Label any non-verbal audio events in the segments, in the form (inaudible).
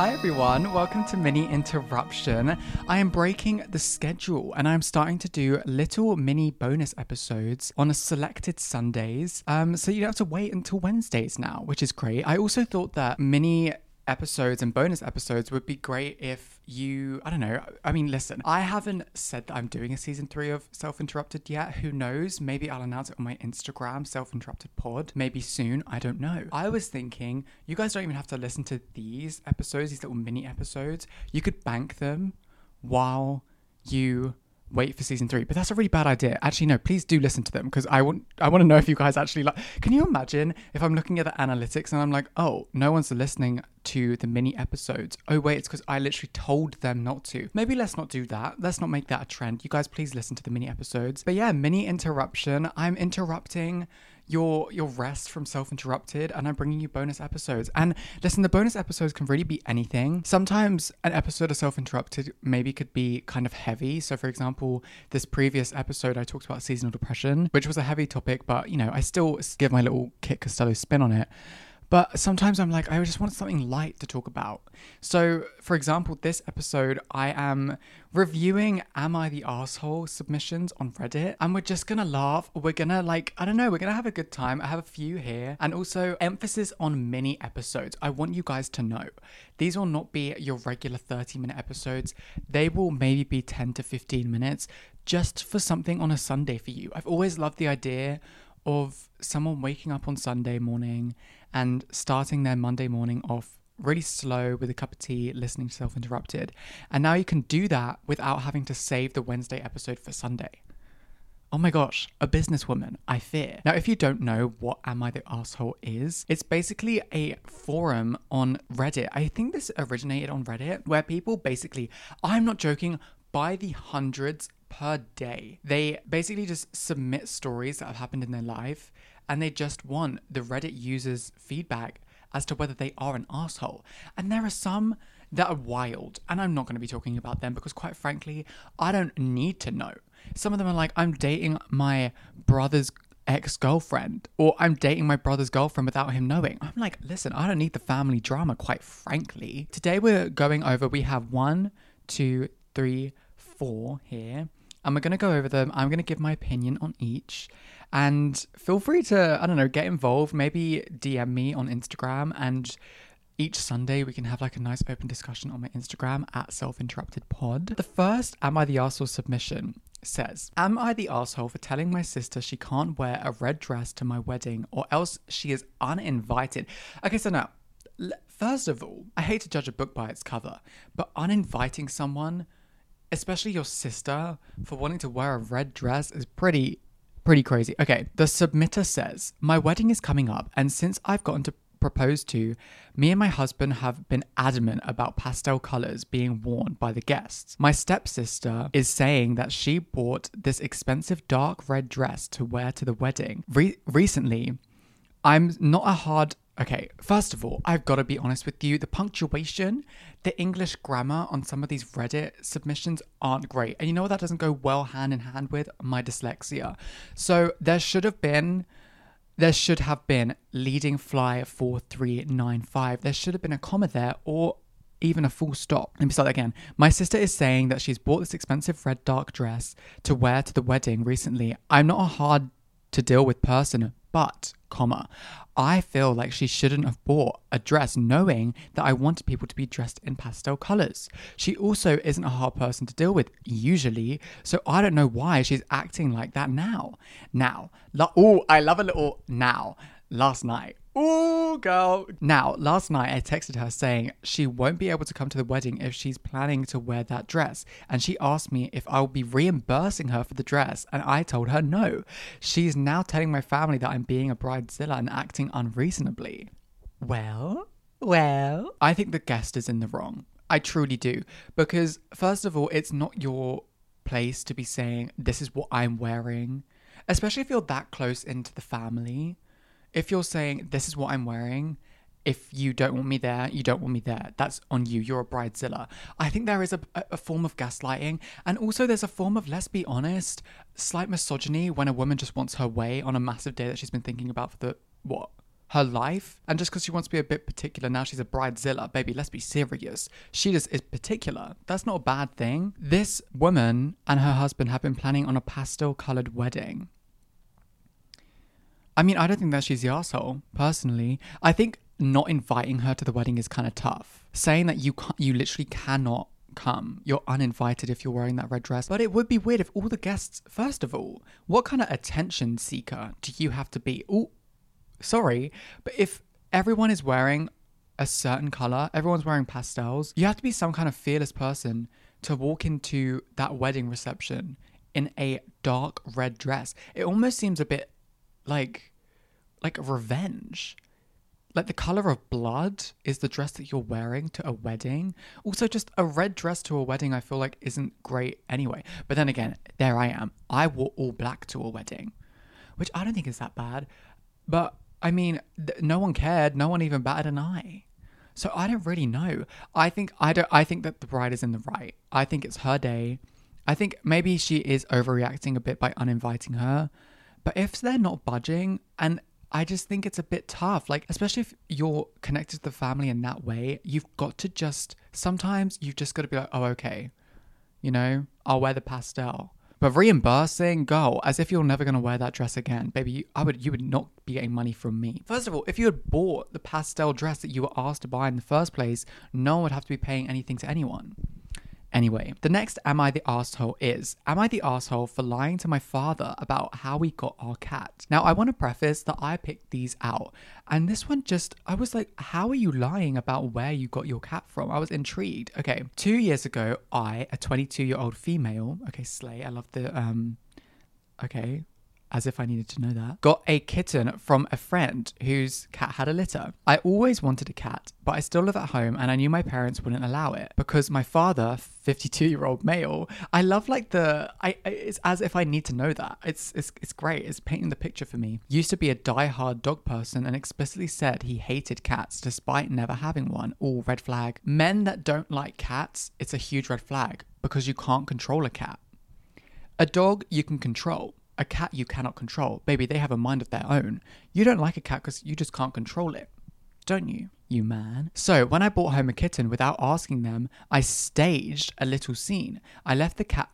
Hi everyone, welcome to Mini Interruption. I am breaking the schedule and I'm starting to do little mini bonus episodes on a selected Sundays. Um, so you don't have to wait until Wednesdays now, which is great. I also thought that mini episodes and bonus episodes would be great if you I don't know. I mean, listen, I haven't said that I'm doing a season 3 of Self Interrupted yet. Who knows? Maybe I'll announce it on my Instagram, Self Interrupted Pod, maybe soon. I don't know. I was thinking you guys don't even have to listen to these episodes, these little mini episodes. You could bank them while you wait for season three. But that's a really bad idea. Actually, no, please do listen to them because I want I want to know if you guys actually like can you imagine if I'm looking at the analytics and I'm like, oh, no one's listening to the mini episodes. Oh wait, it's because I literally told them not to. Maybe let's not do that. Let's not make that a trend. You guys please listen to the mini episodes. But yeah, mini interruption. I'm interrupting your your rest from self-interrupted and i'm bringing you bonus episodes. And listen the bonus episodes can really be anything. Sometimes an episode of self-interrupted maybe could be kind of heavy. So for example this previous episode i talked about seasonal depression which was a heavy topic but you know i still give my little kit costello spin on it but sometimes I'm like, I just want something light to talk about. So, for example, this episode, I am reviewing Am I the Asshole submissions on Reddit. And we're just gonna laugh. We're gonna, like, I don't know, we're gonna have a good time. I have a few here. And also, emphasis on mini episodes. I want you guys to know these will not be your regular 30 minute episodes, they will maybe be 10 to 15 minutes just for something on a Sunday for you. I've always loved the idea of someone waking up on Sunday morning and starting their Monday morning off really slow with a cup of tea, listening to Self Interrupted. And now you can do that without having to save the Wednesday episode for Sunday. Oh my gosh, a businesswoman, I fear. Now, if you don't know what Am I the Asshole is, it's basically a forum on Reddit. I think this originated on Reddit where people basically, I'm not joking, by the hundreds per day. They basically just submit stories that have happened in their life and they just want the Reddit users' feedback as to whether they are an asshole. And there are some that are wild, and I'm not going to be talking about them because, quite frankly, I don't need to know. Some of them are like, I'm dating my brother's ex girlfriend, or I'm dating my brother's girlfriend without him knowing. I'm like, listen, I don't need the family drama, quite frankly. Today we're going over, we have one, two, three, four here, and we're going to go over them. I'm going to give my opinion on each. And feel free to, I don't know, get involved. Maybe DM me on Instagram and each Sunday we can have like a nice open discussion on my Instagram at self interrupted pod. The first Am I the Arsehole submission says, Am I the asshole for telling my sister she can't wear a red dress to my wedding or else she is uninvited? Okay, so now, first of all, I hate to judge a book by its cover, but uninviting someone, especially your sister, for wanting to wear a red dress is pretty Pretty crazy. Okay, the submitter says, My wedding is coming up, and since I've gotten to propose to, me and my husband have been adamant about pastel colors being worn by the guests. My stepsister is saying that she bought this expensive dark red dress to wear to the wedding. Re- recently, I'm not a hard Okay, first of all, I've got to be honest with you. The punctuation, the English grammar on some of these Reddit submissions aren't great. And you know what that doesn't go well hand in hand with? My dyslexia. So there should have been there should have been leading fly 4395. There should have been a comma there or even a full stop. Let me start again. My sister is saying that she's bought this expensive red dark dress to wear to the wedding recently. I'm not a hard to deal with person, but, comma, I feel like she shouldn't have bought a dress knowing that I wanted people to be dressed in pastel colors. She also isn't a hard person to deal with, usually, so I don't know why she's acting like that now. Now, oh, I love a little now. Last night, Ooh, girl. Now, last night I texted her saying she won't be able to come to the wedding if she's planning to wear that dress. And she asked me if I will be reimbursing her for the dress. And I told her no. She's now telling my family that I'm being a bridezilla and acting unreasonably. Well, well. I think the guest is in the wrong. I truly do. Because, first of all, it's not your place to be saying, this is what I'm wearing, especially if you're that close into the family if you're saying this is what I'm wearing, if you don't want me there, you don't want me there. That's on you. You're a bridezilla. I think there is a, a form of gaslighting. And also, there's a form of, let's be honest, slight misogyny when a woman just wants her way on a massive day that she's been thinking about for the, what, her life. And just because she wants to be a bit particular, now she's a bridezilla. Baby, let's be serious. She just is particular. That's not a bad thing. This woman and her husband have been planning on a pastel colored wedding. I mean, I don't think that she's the asshole, personally. I think not inviting her to the wedding is kind of tough. Saying that you can't, you literally cannot come. You're uninvited if you're wearing that red dress. But it would be weird if all the guests, first of all, what kind of attention seeker do you have to be? Oh, sorry, but if everyone is wearing a certain color, everyone's wearing pastels, you have to be some kind of fearless person to walk into that wedding reception in a dark red dress. It almost seems a bit like like revenge like the color of blood is the dress that you're wearing to a wedding. Also, just a red dress to a wedding, I feel like isn't great anyway. But then again, there I am. I wore all black to a wedding, which I don't think is that bad. But I mean, th- no one cared. No one even batted an eye. So I don't really know. I think I don't. I think that the bride is in the right. I think it's her day. I think maybe she is overreacting a bit by uninviting her. But if they're not budging, and I just think it's a bit tough. Like, especially if you're connected to the family in that way, you've got to just, sometimes you've just got to be like, oh, okay, you know, I'll wear the pastel. But reimbursing, go as if you're never gonna wear that dress again, baby. You, I would, you would not be getting money from me. First of all, if you had bought the pastel dress that you were asked to buy in the first place, no one would have to be paying anything to anyone. Anyway, the next Am I the Asshole is Am I the Asshole for lying to my father about how we got our cat? Now, I want to preface that I picked these out, and this one just, I was like, How are you lying about where you got your cat from? I was intrigued. Okay, two years ago, I, a 22 year old female, okay, Slay, I love the, um, okay, as if I needed to know that, got a kitten from a friend whose cat had a litter. I always wanted a cat, but I still live at home and I knew my parents wouldn't allow it because my father, 52 year old male, I love like the, I, it's as if I need to know that. It's, it's, it's great. It's painting the picture for me. Used to be a die-hard dog person and explicitly said he hated cats despite never having one. All red flag. Men that don't like cats, it's a huge red flag because you can't control a cat. A dog you can control a cat you cannot control. Baby, they have a mind of their own. You don't like a cat because you just can't control it. Don't you, you man? So, when I brought home a kitten without asking them, I staged a little scene. I left the cat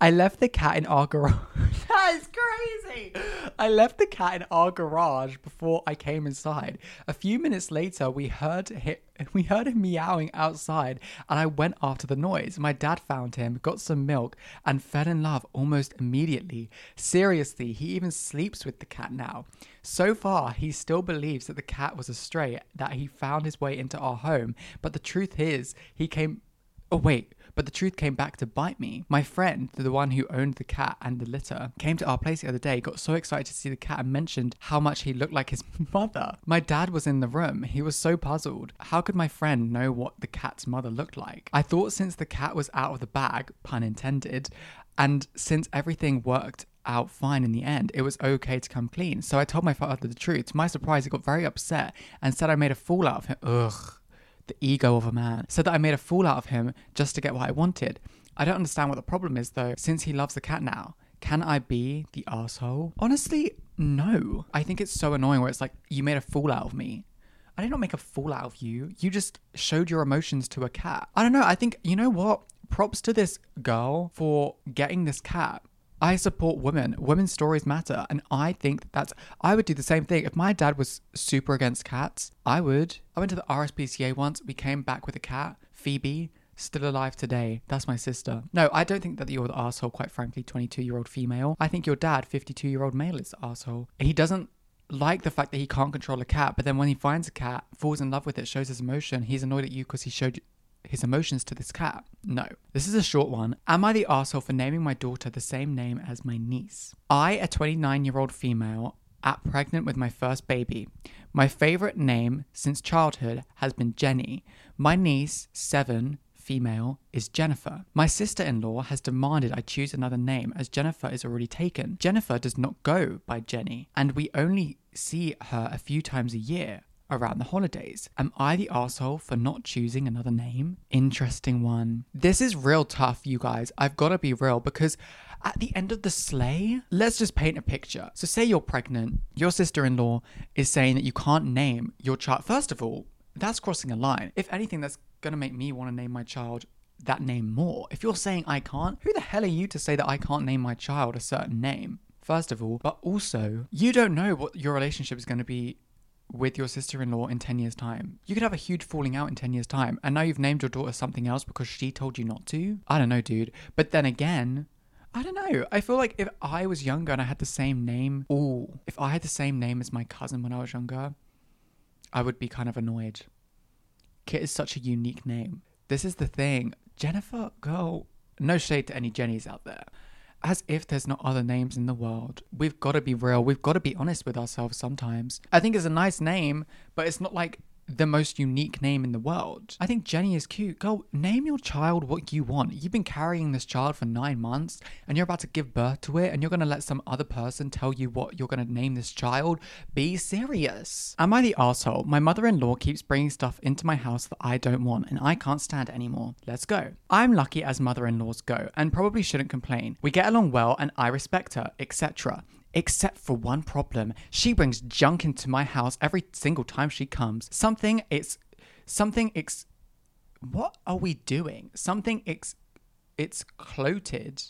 I left the cat in our garage. (laughs) that is crazy. I left the cat in our garage before I came inside. A few minutes later, we heard him, we heard him meowing outside, and I went after the noise. My dad found him, got some milk, and fell in love almost immediately. Seriously, he even sleeps with the cat now. So far, he still believes that the cat was a stray, that he found his way into our home. But the truth is, he came. Oh wait. But the truth came back to bite me. My friend, the one who owned the cat and the litter, came to our place the other day, got so excited to see the cat, and mentioned how much he looked like his (laughs) mother. My dad was in the room. He was so puzzled. How could my friend know what the cat's mother looked like? I thought since the cat was out of the bag, pun intended, and since everything worked out fine in the end. It was okay to come clean. So I told my father the truth. To my surprise, he got very upset and said I made a fool out of him. Ugh the ego of a man, said that I made a fool out of him just to get what I wanted. I don't understand what the problem is though, since he loves the cat now. Can I be the asshole? Honestly, no. I think it's so annoying where it's like, you made a fool out of me. I did not make a fool out of you. You just showed your emotions to a cat. I don't know. I think, you know what? Props to this girl for getting this cat I support women. Women's stories matter. And I think that's, I would do the same thing. If my dad was super against cats, I would. I went to the RSPCA once. We came back with a cat, Phoebe, still alive today. That's my sister. No, I don't think that you're the asshole, quite frankly, 22 year old female. I think your dad, 52 year old male, is the asshole. He doesn't like the fact that he can't control a cat, but then when he finds a cat, falls in love with it, shows his emotion, he's annoyed at you because he showed his emotions to this cat? No. This is a short one. Am I the asshole for naming my daughter the same name as my niece? I, a 29 year old female, at pregnant with my first baby. My favorite name since childhood has been Jenny. My niece, seven, female, is Jennifer. My sister in law has demanded I choose another name as Jennifer is already taken. Jennifer does not go by Jenny, and we only see her a few times a year. Around the holidays. Am I the asshole for not choosing another name? Interesting one. This is real tough, you guys. I've got to be real because at the end of the sleigh, let's just paint a picture. So, say you're pregnant, your sister in law is saying that you can't name your child. First of all, that's crossing a line. If anything, that's going to make me want to name my child that name more. If you're saying I can't, who the hell are you to say that I can't name my child a certain name? First of all, but also, you don't know what your relationship is going to be with your sister in law in 10 years' time. You could have a huge falling out in 10 years' time, and now you've named your daughter something else because she told you not to. I don't know, dude. But then again, I don't know. I feel like if I was younger and I had the same name, oh, if I had the same name as my cousin when I was younger, I would be kind of annoyed. Kit is such a unique name. This is the thing. Jennifer, girl, no shade to any Jennies out there as if there's not other names in the world. We've got to be real. We've got to be honest with ourselves sometimes. I think it's a nice name, but it's not like the most unique name in the world. I think Jenny is cute. Go name your child what you want. You've been carrying this child for nine months and you're about to give birth to it and you're to let some other person tell you what you're to name this child. Be serious. Am I the asshole? My mother in law keeps bringing stuff into my house that I don't want and I can't stand anymore. Let's go. I'm lucky as mother in laws go and probably shouldn't complain. We get along well and I respect her, etc except for one problem. She brings junk into my house every single time she comes. Something it's something it's what are we doing? Something it's it's cloated.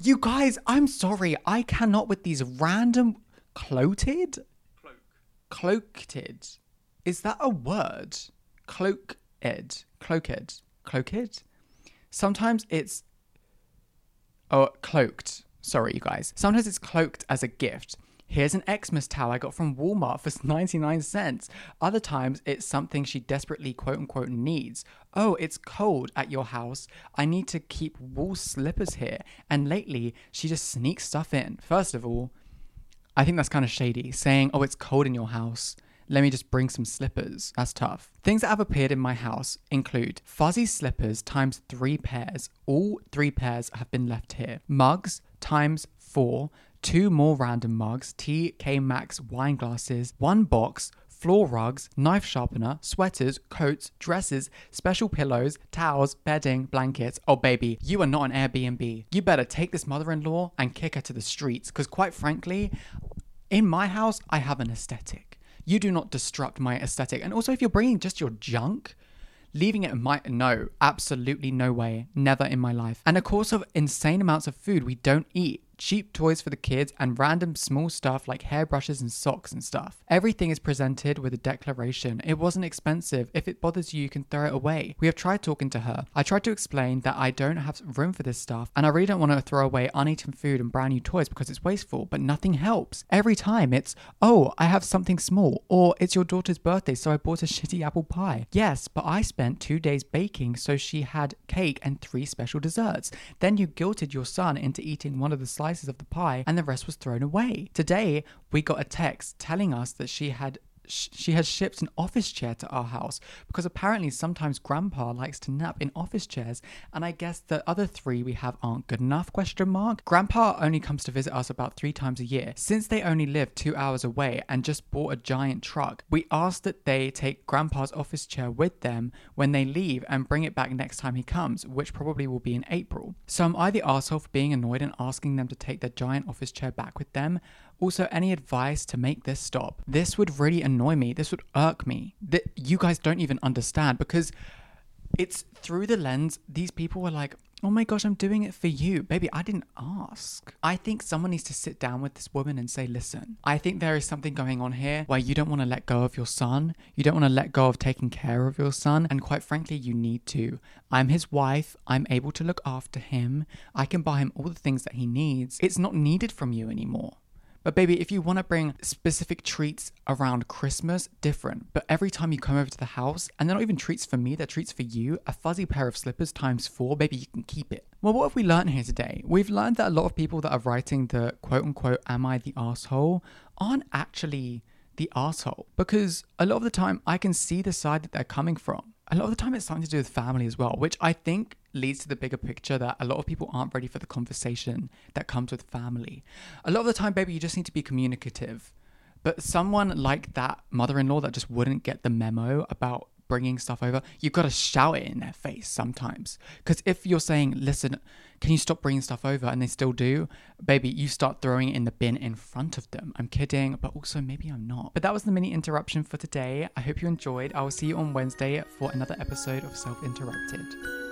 You guys, I'm sorry. I cannot with these random cloated? Cloak. Cloaked. Is that a word? Cloaked. Cloaked. Cloaked? Sometimes it's oh cloaked. Sorry, you guys. Sometimes it's cloaked as a gift. Here's an Xmas towel I got from Walmart for (laughs) 99 cents. Other times, it's something she desperately quote unquote needs. Oh, it's cold at your house. I need to keep wool slippers here. And lately, she just sneaks stuff in. First of all, I think that's kind of shady, saying, oh, it's cold in your house. Let me just bring some slippers. That's tough. Things that have appeared in my house include fuzzy slippers times three pairs. All three pairs have been left here. Mugs times four. Two more random mugs, TK Maxx wine glasses, one box, floor rugs, knife sharpener, sweaters, coats, dresses, special pillows, towels, bedding, blankets. Oh, baby, you are not an Airbnb. You better take this mother in law and kick her to the streets because, quite frankly, in my house, I have an aesthetic. You do not disrupt my aesthetic. And also, if you're bringing just your junk, leaving it in my no, absolutely no way, never in my life. And of course, of insane amounts of food we don't eat cheap toys for the kids, and random small stuff like hairbrushes and socks and stuff. Everything is presented with a declaration. It wasn't expensive. If it bothers you, you can throw it away. We have tried talking to her. I tried to explain that I don't have room for this stuff, and I really don't want to throw away uneaten food and brand new toys because it's wasteful, but nothing helps. Every time it's, oh, I have something small, or it's your daughter's birthday, so I bought a shitty apple pie. Yes, but I spent two days baking, so she had cake and three special desserts. Then you guilted your son into eating one of the slices slices of the pie and the rest was thrown away. Today, we got a text telling us that she had she has shipped an office chair to our house because apparently sometimes grandpa likes to nap in office chairs. And i guess the other three we have aren't good enough question mark. Grandpa only comes to visit us about three times a year. Since they only live two hours away and just bought a giant truck we asked that they take grandpa's office chair with them when they leave and bring it back next time he comes which probably will be in april. So am i the asshole for being annoyed and asking them to take their giant office chair back with them also, any advice to make this stop? This would really annoy me. This would irk me. That you guys don't even understand because it's through the lens. These people were like, "Oh my gosh, I'm doing it for you, baby. I didn't ask." I think someone needs to sit down with this woman and say, "Listen, I think there is something going on here where you don't want to let go of your son. You don't want to let go of taking care of your son, and quite frankly, you need to. I'm his wife. I'm able to look after him. I can buy him all the things that he needs. It's not needed from you anymore." But baby, if you want to bring specific treats around Christmas, different. But every time you come over to the house, and they're not even treats for me, they're treats for you, a fuzzy pair of slippers times four, baby, you can keep it. Well, what have we learned here today? We've learned that a lot of people that are writing the quote unquote, am I the asshole, aren't actually the asshole. Because a lot of the time, I can see the side that they're coming from. A lot of the time, it's something to do with family as well, which I think leads to the bigger picture that a lot of people aren't ready for the conversation that comes with family. A lot of the time, baby, you just need to be communicative. But someone like that mother in law that just wouldn't get the memo about bringing stuff over, you've got to shout it in their face sometimes. Because if you're saying, listen, can you stop bringing stuff over? And they still do, baby, you start throwing it in the bin in front of them. I'm kidding, but also maybe I'm not. But that was the mini interruption for today. I hope you enjoyed. I will see you on Wednesday for another episode of Self Interrupted.